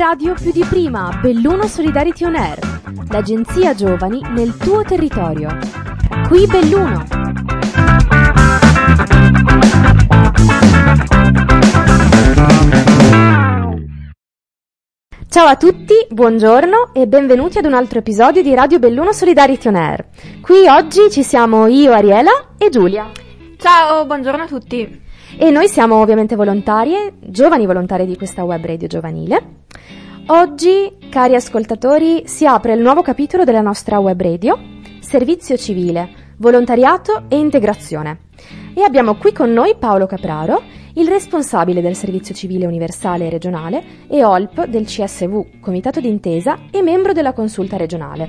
radio più di prima, Belluno Solidarity On Air, l'agenzia giovani nel tuo territorio. Qui Belluno. Ciao a tutti, buongiorno e benvenuti ad un altro episodio di Radio Belluno Solidarity On Air. Qui oggi ci siamo io, Ariela e Giulia. Ciao, buongiorno a tutti. E noi siamo ovviamente volontarie, giovani volontarie di questa web radio giovanile. Oggi, cari ascoltatori, si apre il nuovo capitolo della nostra web radio, Servizio civile, volontariato e integrazione. E abbiamo qui con noi Paolo Capraro, il responsabile del Servizio Civile Universale e Regionale e OLP del CSV, Comitato d'Intesa e membro della Consulta regionale.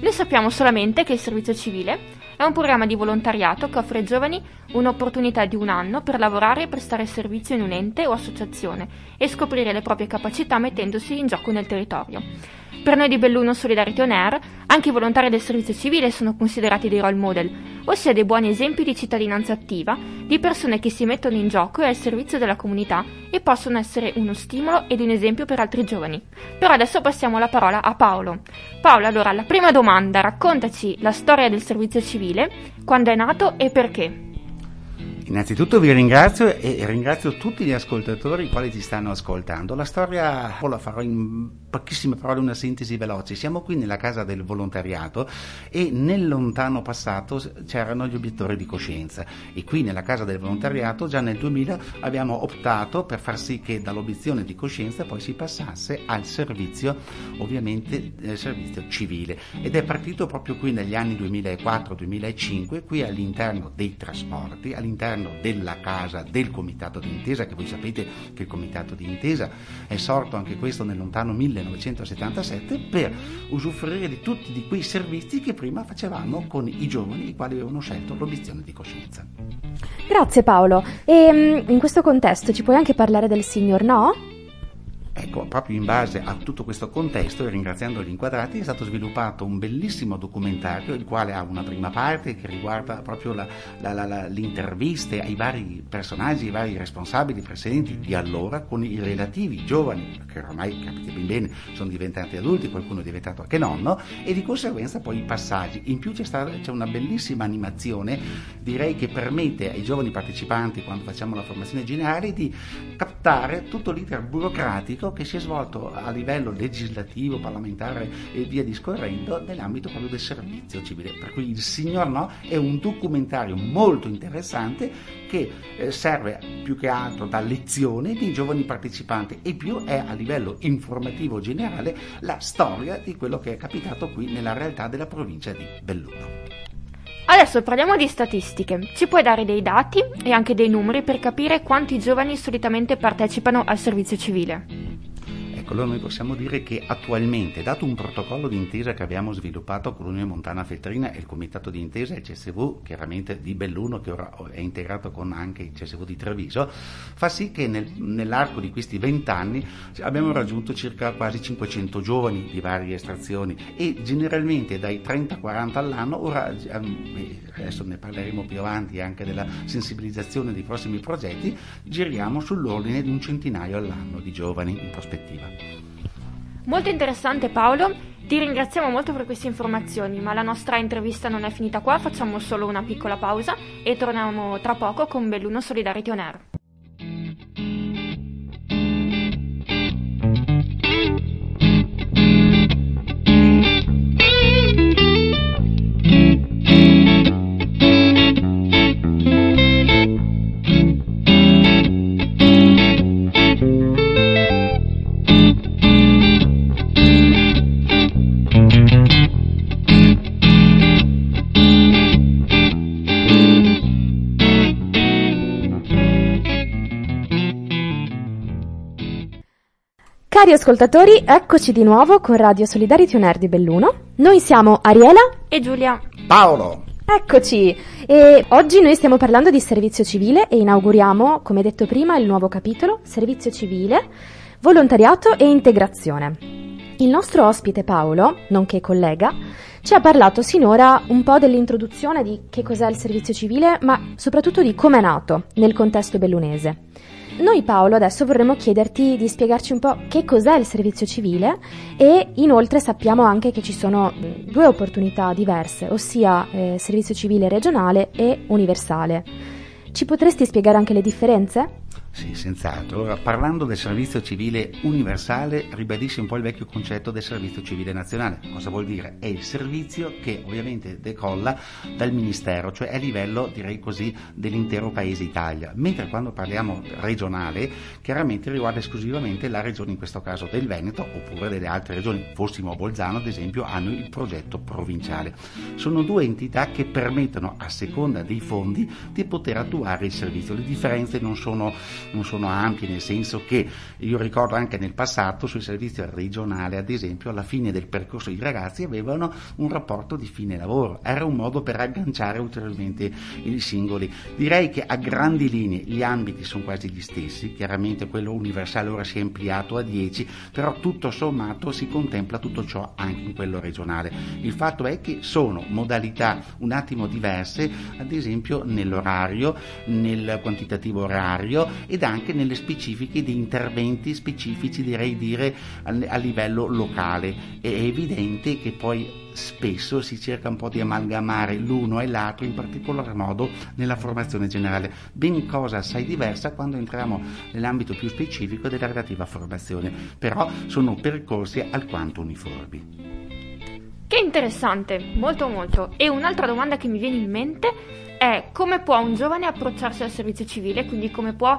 Noi sappiamo solamente che il servizio civile è un programma di volontariato che offre ai giovani un'opportunità di un anno per lavorare e prestare servizio in un ente o associazione e scoprire le proprie capacità mettendosi in gioco nel territorio. Per noi di Belluno Solidarity On Air, anche i volontari del servizio civile sono considerati dei role model, ossia dei buoni esempi di cittadinanza attiva, di persone che si mettono in gioco e al servizio della comunità e possono essere uno stimolo ed un esempio per altri giovani. Però adesso passiamo la parola a Paolo. Paolo, allora, la prima domanda, raccontaci la storia del servizio civile, quando è nato e perché. Innanzitutto vi ringrazio e ringrazio tutti gli ascoltatori i quali ti stanno ascoltando. La storia la farò in pochissime parole, una sintesi veloce. Siamo qui nella casa del volontariato e nel lontano passato c'erano gli obiettori di coscienza e qui nella casa del volontariato già nel 2000 abbiamo optato per far sì che dall'obiezione di coscienza poi si passasse al servizio, ovviamente eh, servizio civile ed è partito proprio qui negli anni 2004-2005 qui all'interno dei trasporti, all'interno della casa del comitato d'intesa che voi sapete che il comitato d'intesa è sorto anche questo nel lontano 1900 1977 per usufruire di tutti di quei servizi che prima facevamo con i giovani i quali avevano scelto l'obiezione di coscienza. Grazie Paolo. E mm, in questo contesto ci puoi anche parlare del signor No? Ecco, proprio in base a tutto questo contesto e ringraziando gli inquadrati è stato sviluppato un bellissimo documentario il quale ha una prima parte che riguarda proprio la, la, la, le interviste ai vari personaggi, ai vari responsabili presenti di allora con i relativi giovani che ormai capite ben bene sono diventati adulti, qualcuno è diventato anche nonno e di conseguenza poi i passaggi. In più c'è, stata, c'è una bellissima animazione direi che permette ai giovani partecipanti quando facciamo la formazione generale di captare tutto l'iter burocratico che si è svolto a livello legislativo, parlamentare e via discorrendo nell'ambito proprio del servizio civile. Per cui il Signor No è un documentario molto interessante che eh, serve più che altro da lezione dei giovani partecipanti e più è a livello informativo generale la storia di quello che è capitato qui nella realtà della provincia di Belluno. Adesso parliamo di statistiche. Ci puoi dare dei dati e anche dei numeri per capire quanti giovani solitamente partecipano al servizio civile? Allora noi possiamo dire che attualmente, dato un protocollo d'intesa che abbiamo sviluppato con l'Unione Montana Feltrina e il Comitato d'Intesa e il CSV, chiaramente di Belluno, che ora è integrato con anche il CSV di Treviso, fa sì che nel, nell'arco di questi vent'anni abbiamo raggiunto circa quasi 500 giovani di varie estrazioni e generalmente dai 30-40 all'anno, ora ehm, adesso ne parleremo più avanti anche della sensibilizzazione dei prossimi progetti, giriamo sull'ordine di un centinaio all'anno di giovani in prospettiva. Molto interessante Paolo, ti ringraziamo molto per queste informazioni, ma la nostra intervista non è finita qua, facciamo solo una piccola pausa e torniamo tra poco con Belluno Solidarity On Air. Cari ascoltatori, eccoci di nuovo con Radio Solidarity On Air di Belluno. Noi siamo Ariela e Giulia. Paolo. Eccoci, e oggi noi stiamo parlando di servizio civile e inauguriamo, come detto prima, il nuovo capitolo Servizio civile, volontariato e integrazione. Il nostro ospite Paolo, nonché collega, ci ha parlato sinora un po' dell'introduzione di che cos'è il servizio civile, ma soprattutto di come è nato nel contesto bellunese. Noi Paolo adesso vorremmo chiederti di spiegarci un po' che cos'è il servizio civile e inoltre sappiamo anche che ci sono due opportunità diverse, ossia eh, servizio civile regionale e universale. Ci potresti spiegare anche le differenze? Sì, senz'altro. Ora, parlando del servizio civile universale, ribadisce un po' il vecchio concetto del servizio civile nazionale. Cosa vuol dire? È il servizio che ovviamente decolla dal Ministero, cioè a livello, direi così, dell'intero paese Italia. Mentre quando parliamo regionale, chiaramente riguarda esclusivamente la regione, in questo caso del Veneto, oppure delle altre regioni. Fossimo a Bolzano, ad esempio, hanno il progetto provinciale. Sono due entità che permettono, a seconda dei fondi, di poter attuare il servizio. Le differenze non sono non sono ampi, nel senso che io ricordo anche nel passato sul servizio regionale, ad esempio, alla fine del percorso i ragazzi avevano un rapporto di fine lavoro, era un modo per agganciare ulteriormente i singoli. Direi che a grandi linee gli ambiti sono quasi gli stessi, chiaramente quello universale ora si è ampliato a 10, però tutto sommato si contempla tutto ciò anche in quello regionale. Il fatto è che sono modalità un attimo diverse, ad esempio nell'orario, nel quantitativo orario ed anche nelle specifiche di interventi specifici, direi dire, a, livello locale. È evidente che poi spesso si cerca un po' di amalgamare l'uno e l'altro, in particolar modo nella formazione generale, ben cosa assai diversa quando entriamo nell'ambito più specifico della relativa formazione, però sono percorsi alquanto uniformi. Che interessante, molto molto. E un'altra domanda che mi viene in mente è come può un giovane approcciarsi al servizio civile, quindi come può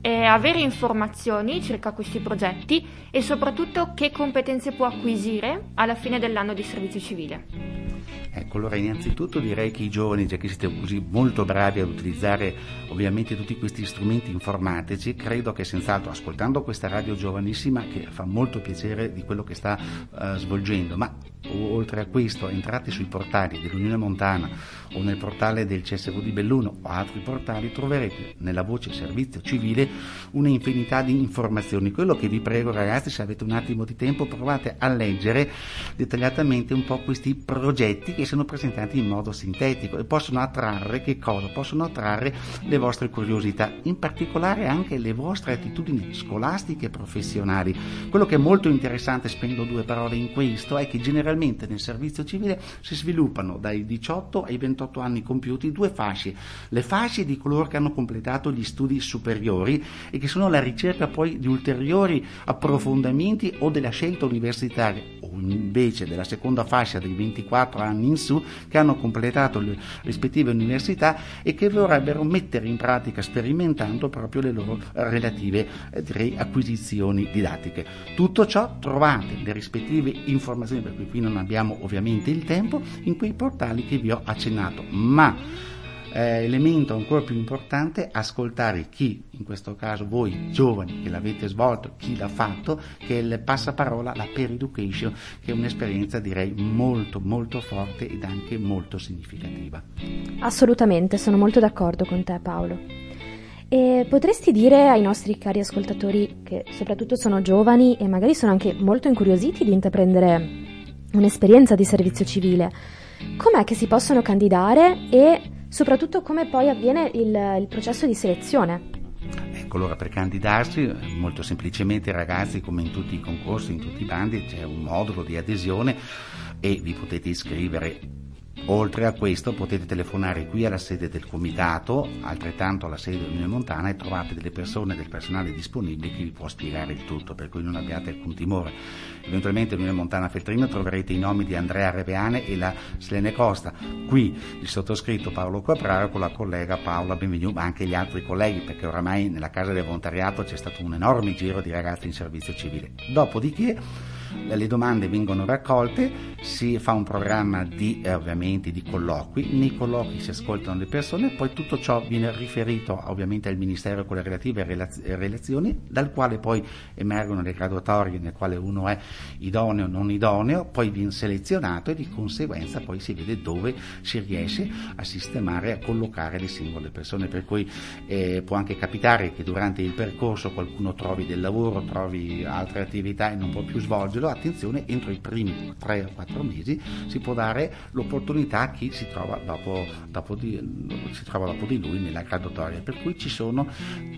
eh, avere informazioni circa questi progetti e soprattutto che competenze può acquisire alla fine dell'anno di servizio civile. Ecco, allora innanzitutto direi che i giovani, già che siete così molto bravi ad utilizzare ovviamente tutti questi strumenti informatici, credo che senz'altro ascoltando questa radio giovanissima che fa molto piacere di quello che sta uh, svolgendo, ma oltre a questo entrate sui portali dell'Unione Montana o nel portale del CSV di Belluno o altri portali troverete nella voce servizio civile una infinità di informazioni. Quello che vi prego ragazzi, se avete un attimo di tempo, provate a leggere dettagliatamente un po' questi progetti sono presentati in modo sintetico e possono attrarre che cosa? Possono attrarre le vostre curiosità, in particolare anche le vostre attitudini scolastiche e professionali. Quello che è molto interessante, spendo due parole in questo, è che generalmente nel servizio civile si sviluppano dai 18 ai 28 anni compiuti due fasce, le fasce di coloro che hanno completato gli studi superiori e che sono alla ricerca poi di ulteriori approfondimenti o della scelta universitaria, o invece della seconda fascia dei 24 anni in su che hanno completato le rispettive università e che vorrebbero mettere in pratica sperimentando proprio le loro relative eh, direi, acquisizioni didattiche. Tutto ciò trovate le rispettive informazioni, per cui qui non abbiamo ovviamente il tempo, in quei portali che vi ho accennato, ma eh, elemento ancora più importante, ascoltare chi, in questo caso voi giovani che l'avete svolto, chi l'ha fatto, che è il passaparola, la peer education, che è un'esperienza direi molto molto forte ed anche molto significativa. Assolutamente, sono molto d'accordo con te Paolo. E potresti dire ai nostri cari ascoltatori, che soprattutto sono giovani e magari sono anche molto incuriositi di intraprendere un'esperienza di servizio civile, com'è che si possono candidare e soprattutto come poi avviene il, il processo di selezione. Ecco, allora per candidarsi, molto semplicemente ragazzi, come in tutti i concorsi, in tutti i bandi, c'è un modulo di adesione e vi potete iscrivere Oltre a questo potete telefonare qui alla sede del comitato, altrettanto alla sede dell'Unione Montana e trovate delle persone, del personale disponibile che vi può spiegare il tutto, per cui non abbiate alcun timore. Eventualmente all'Unione Montana Feltrino troverete i nomi di Andrea Rebeane e la Selene Costa. Qui il sottoscritto Paolo Quapraro con la collega Paola Benvenuto, ma anche gli altri colleghi, perché oramai nella casa del volontariato c'è stato un enorme giro di ragazzi in servizio civile. Dopodiché le domande vengono raccolte, si fa un programma di, eh, ovviamente, di colloqui, nei colloqui si ascoltano le persone, poi tutto ciò viene riferito ovviamente al Ministero con le relative relazioni, dal quale poi emergono le graduatorie nel quale uno è idoneo o non idoneo, poi viene selezionato e di conseguenza poi si vede dove si riesce a sistemare, a collocare le singole persone, per cui eh, può anche capitare che durante il percorso qualcuno trovi del lavoro, trovi altre attività e non può più svolgere farcelo, attenzione, entro i primi 3 o 4 mesi si può dare l'opportunità a chi si trova dopo, dopo, di, si trova dopo di lui nella graduatoria. Per cui ci sono,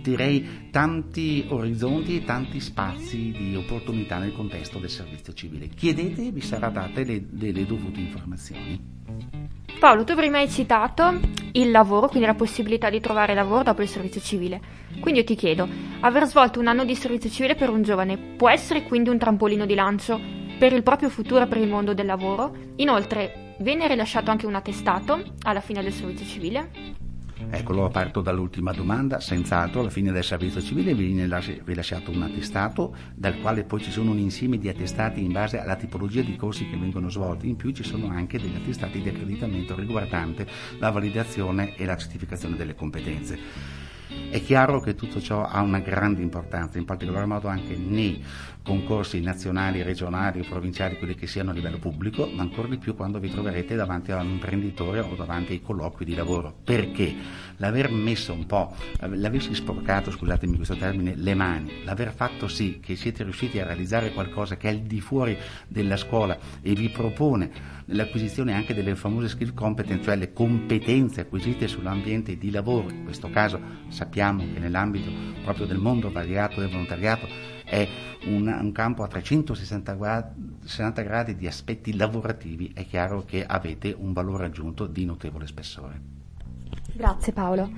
direi, tanti orizzonti e tanti spazi di opportunità nel contesto del servizio civile. Chiedete e vi sarà date le, le, le dovute informazioni. Paolo, tu prima hai citato il lavoro, quindi la possibilità di trovare lavoro dopo il servizio civile. Quindi io ti chiedo, aver svolto un anno di servizio civile per un giovane può essere quindi un trampolino di lancio per il proprio futuro per il mondo del lavoro? Inoltre, viene rilasciato anche un attestato alla fine del servizio civile? Ecco, lo parto dall'ultima domanda, senz'altro alla fine del servizio civile viene rilasciato un attestato dal quale poi ci sono un insieme di attestati in base alla tipologia di corsi che vengono svolti, in più ci sono anche degli attestati di accreditamento riguardante la validazione e la certificazione delle competenze. È chiaro che tutto ciò ha una grande importanza, in particolar modo anche nei concorsi nazionali, regionali provinciali, quelli che siano a livello pubblico, ma ancora di più quando vi troverete davanti a un imprenditore o davanti ai colloqui di lavoro. Perché l'aver messo un po', l'aversi sporcato, scusatemi questo termine, le mani, l'aver fatto sì che siete riusciti a realizzare qualcosa che è al di fuori della scuola e vi propone l'acquisizione anche delle famose skill competence, cioè le competenze acquisite sull'ambiente di lavoro, in questo caso sappiamo che nell'ambito proprio del mondo variato del volontariato è un, un campo a 360 gradi, gradi di aspetti lavorativi, è chiaro che avete un valore aggiunto di notevole spessore. Grazie Paolo.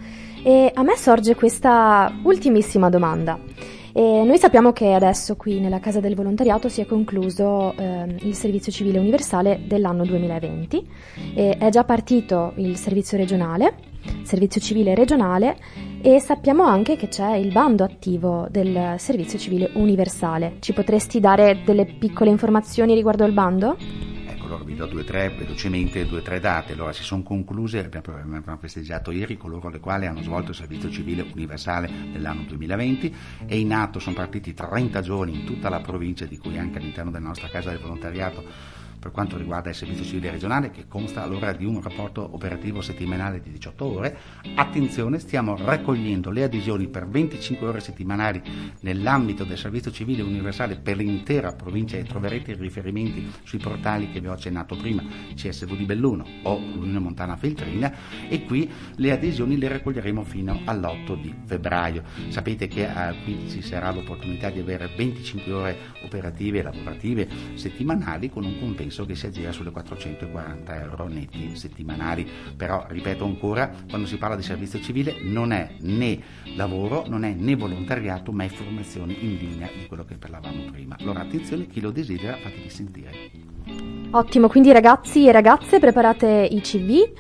E a me sorge questa ultimissima domanda. E noi sappiamo che adesso qui nella Casa del Volontariato si è concluso eh, il servizio civile universale dell'anno 2020 e è già partito il servizio regionale, servizio civile regionale e sappiamo anche che c'è il bando attivo del servizio civile universale. Ci potresti dare delle piccole informazioni riguardo al bando? Allora vi do due o tre, velocemente due o tre date. Allora si sono concluse, abbiamo, abbiamo festeggiato ieri coloro le quali hanno svolto il servizio civile universale dell'anno 2020 e in atto sono partiti 30 giorni in tutta la provincia, di cui anche all'interno della nostra casa del volontariato per quanto riguarda il servizio civile regionale che consta allora di un rapporto operativo settimanale di 18 ore. Attenzione, stiamo raccogliendo le adesioni per 25 ore settimanali nell'ambito del servizio civile universale per l'intera provincia e troverete i riferimenti sui portali che vi ho accennato prima, CSV di Belluno o l'Unione Montana Feltrina e qui le adesioni le raccoglieremo fino all'8 di febbraio. Sapete che eh, qui ci sarà l'opportunità di avere 25 ore operative e lavorative settimanali con un compenso penso che si aggira sulle 440 euro netti settimanali, però ripeto ancora, quando si parla di servizio civile non è né lavoro, non è né volontariato, ma è formazione in linea di quello che parlavamo prima. Allora attenzione, chi lo desidera fatevi sentire. Ottimo, quindi ragazzi e ragazze preparate i CV.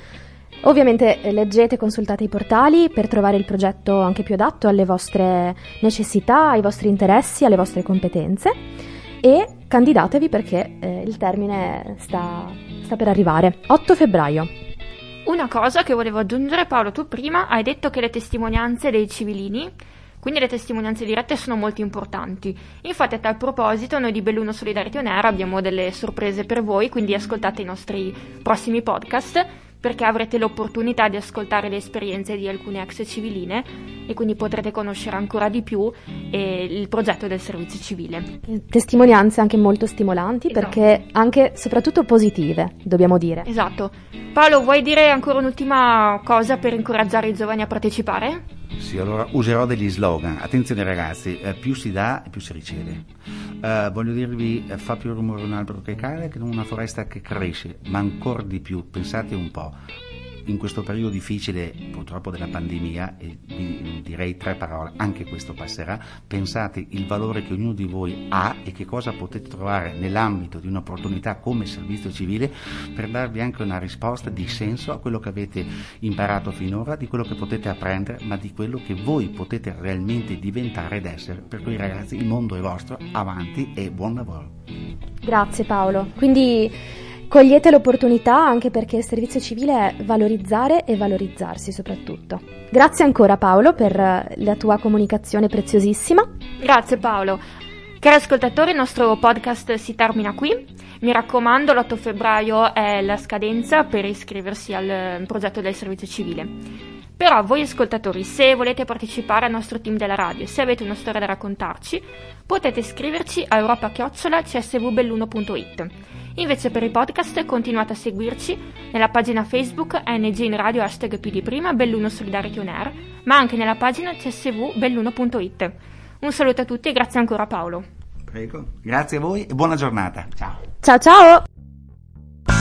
Ovviamente eh, leggete consultate i portali per trovare il progetto anche più adatto alle vostre necessità, ai vostri interessi, alle vostre competenze e candidatevi perché eh, il termine sta, sta per arrivare. 8 febbraio. Una cosa che volevo aggiungere, Paolo, tu prima hai detto che le testimonianze dei civilini, quindi le testimonianze dirette, sono molto importanti. Infatti, a tal proposito, noi di Belluno Solidarity On Air abbiamo delle sorprese per voi, quindi ascoltate i nostri prossimi podcast perché avrete l'opportunità di ascoltare le esperienze di alcune ex civiline e quindi potrete conoscere ancora di più eh, il progetto del servizio civile. Testimonianze anche molto stimolanti esatto. perché anche soprattutto positive, dobbiamo dire. Esatto. Paolo, vuoi dire ancora un'ultima cosa per incoraggiare i giovani a partecipare? Sì, allora userò degli slogan. Attenzione ragazzi, eh, più si dà e più si riceve. Uh, voglio dirvi, eh, fa più rumore un albero che cade che una foresta che cresce, ma ancora di più, pensate un po', in questo periodo difficile purtroppo della pandemia, e direi tre parole, anche questo passerà, pensate il valore che ognuno di voi ha e che cosa potete trovare nell'ambito di un'opportunità come servizio civile per darvi anche una risposta di senso a quello che avete imparato finora, di quello che potete apprendere, ma di quello che voi potete realmente diventare ed essere. Per cui ragazzi il mondo è vostro, avanti e buon lavoro. Grazie Paolo. Quindi Cogliete l'opportunità anche perché il servizio civile è valorizzare e valorizzarsi soprattutto. Grazie ancora Paolo per la tua comunicazione preziosissima. Grazie Paolo. Cari ascoltatori, il nostro podcast si termina qui. Mi raccomando, l'8 febbraio è la scadenza per iscriversi al progetto del servizio civile. Però voi ascoltatori, se volete partecipare al nostro team della radio, se avete una storia da raccontarci, potete scriverci a europachiocciolacsvbelluno.it. Invece per i podcast continuate a seguirci nella pagina Facebook NG in radio hashtag più di prima Belluno Solidarity On Air, ma anche nella pagina csvbelluno.it. Un saluto a tutti e grazie ancora Paolo. Prego, grazie a voi e buona giornata. Ciao. Ciao ciao!